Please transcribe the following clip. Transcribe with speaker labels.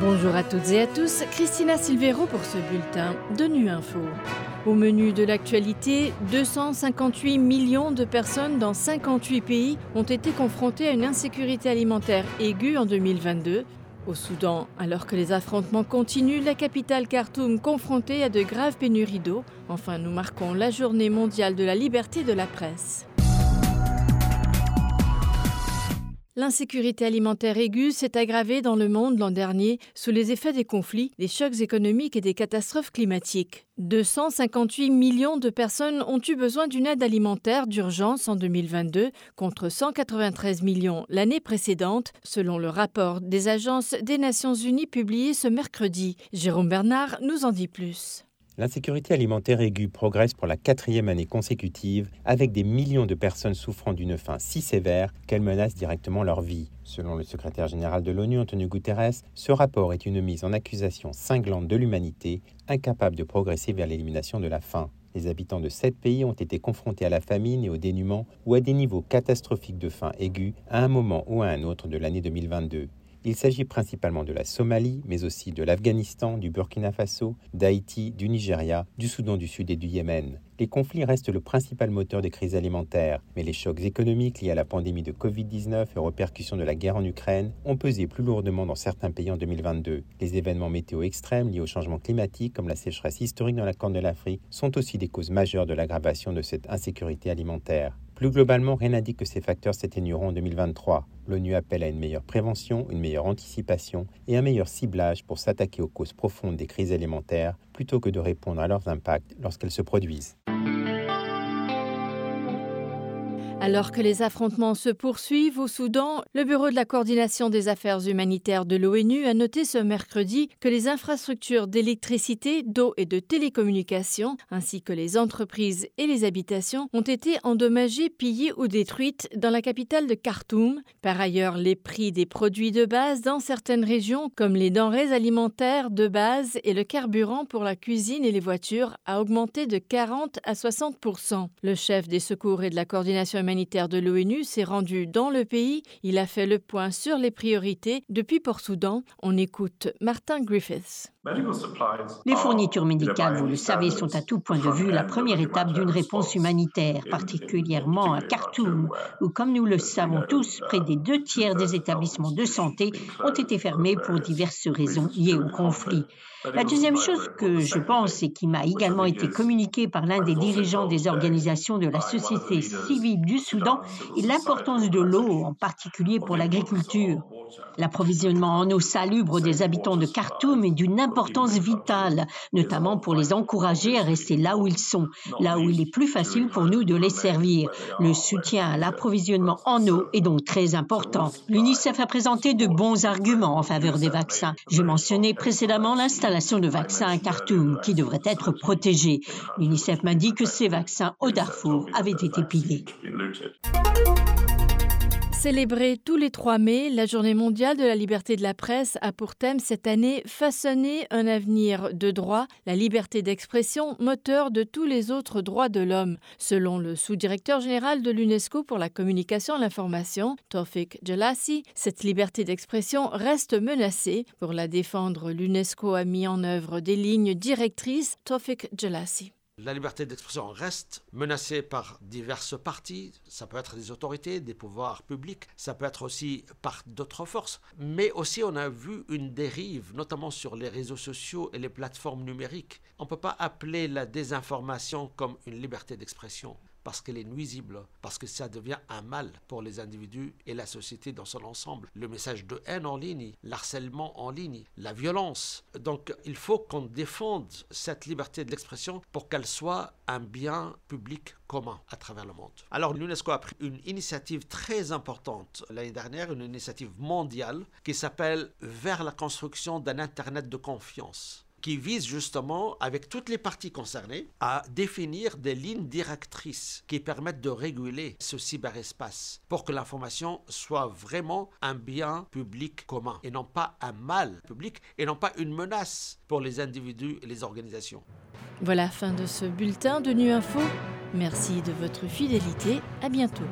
Speaker 1: Bonjour à toutes et à tous, Christina Silvero pour ce bulletin de Nu Info. Au menu de l'actualité, 258 millions de personnes dans 58 pays ont été confrontées à une insécurité alimentaire aiguë en 2022. Au Soudan, alors que les affrontements continuent, la capitale Khartoum confrontée à de graves pénuries d'eau. Enfin, nous marquons la journée mondiale de la liberté de la presse. L'insécurité alimentaire aiguë s'est aggravée dans le monde l'an dernier sous les effets des conflits, des chocs économiques et des catastrophes climatiques. 258 millions de personnes ont eu besoin d'une aide alimentaire d'urgence en 2022 contre 193 millions l'année précédente, selon le rapport des agences des Nations Unies publié ce mercredi. Jérôme Bernard nous en dit plus.
Speaker 2: L'insécurité alimentaire aiguë progresse pour la quatrième année consécutive, avec des millions de personnes souffrant d'une faim si sévère qu'elle menace directement leur vie. Selon le secrétaire général de l'ONU, Antonio Guterres, ce rapport est une mise en accusation cinglante de l'humanité, incapable de progresser vers l'élimination de la faim. Les habitants de sept pays ont été confrontés à la famine et au dénuement ou à des niveaux catastrophiques de faim aiguë à un moment ou à un autre de l'année 2022. Il s'agit principalement de la Somalie, mais aussi de l'Afghanistan, du Burkina Faso, d'Haïti, du Nigeria, du Soudan du Sud et du Yémen. Les conflits restent le principal moteur des crises alimentaires, mais les chocs économiques liés à la pandémie de Covid-19 et aux répercussions de la guerre en Ukraine ont pesé plus lourdement dans certains pays en 2022. Les événements météo extrêmes liés au changement climatique, comme la sécheresse historique dans la Corne de l'Afrique, sont aussi des causes majeures de l'aggravation de cette insécurité alimentaire. Plus globalement, rien n'indique que ces facteurs s'atténueront en 2023. L'ONU appelle à une meilleure prévention, une meilleure anticipation et un meilleur ciblage pour s'attaquer aux causes profondes des crises alimentaires plutôt que de répondre à leurs impacts lorsqu'elles se produisent.
Speaker 1: Alors que les affrontements se poursuivent au Soudan, le Bureau de la coordination des affaires humanitaires de l'ONU a noté ce mercredi que les infrastructures d'électricité, d'eau et de télécommunications, ainsi que les entreprises et les habitations, ont été endommagées, pillées ou détruites dans la capitale de Khartoum. Par ailleurs, les prix des produits de base dans certaines régions, comme les denrées alimentaires de base et le carburant pour la cuisine et les voitures, a augmenté de 40 à 60% Le chef des secours et de la coordination humanitaire de l'ONU s'est rendu dans le pays. Il a fait le point sur les priorités depuis Port-Soudan. On écoute Martin Griffiths.
Speaker 3: Les fournitures médicales, vous le savez, sont à tout point de vue la première étape d'une réponse humanitaire, particulièrement à Khartoum, où, comme nous le savons tous, près des deux tiers des établissements de santé ont été fermés pour diverses raisons liées au conflit. La deuxième chose que je pense et qui m'a également été communiquée par l'un des dirigeants des organisations de la société civile du Soudan est l'importance de l'eau, en particulier pour l'agriculture. L'approvisionnement en eau salubre des habitants de Khartoum est d'une importance vitale, notamment pour les encourager à rester là où ils sont, là où il est plus facile pour nous de les servir. Le soutien à l'approvisionnement en eau est donc très important. L'UNICEF a présenté de bons arguments en faveur des vaccins. J'ai mentionné précédemment l'installation de vaccins à Khartoum qui devraient être protégés. L'UNICEF m'a dit que ces vaccins au Darfour avaient été pillés.
Speaker 1: Célébrée tous les 3 mai, la Journée mondiale de la liberté de la presse a pour thème cette année Façonner un avenir de droit, la liberté d'expression, moteur de tous les autres droits de l'homme. Selon le sous-directeur général de l'UNESCO pour la communication et l'information, Tofik Jelassi, cette liberté d'expression reste menacée. Pour la défendre, l'UNESCO a mis en œuvre des lignes directrices. Tofik Jelassi.
Speaker 4: La liberté d'expression reste menacée par diverses parties. Ça peut être des autorités, des pouvoirs publics, ça peut être aussi par d'autres forces. Mais aussi, on a vu une dérive, notamment sur les réseaux sociaux et les plateformes numériques. On ne peut pas appeler la désinformation comme une liberté d'expression parce qu'elle est nuisible, parce que ça devient un mal pour les individus et la société dans son ensemble. Le message de haine en ligne, l'harcèlement en ligne, la violence. Donc il faut qu'on défende cette liberté de l'expression pour qu'elle soit un bien public commun à travers le monde. Alors l'UNESCO a pris une initiative très importante l'année dernière, une initiative mondiale qui s'appelle Vers la construction d'un Internet de confiance qui vise justement, avec toutes les parties concernées, à définir des lignes directrices qui permettent de réguler ce cyberespace pour que l'information soit vraiment un bien public commun et non pas un mal public et non pas une menace pour les individus et les organisations.
Speaker 1: Voilà fin de ce bulletin de Nu Info. Merci de votre fidélité. À bientôt.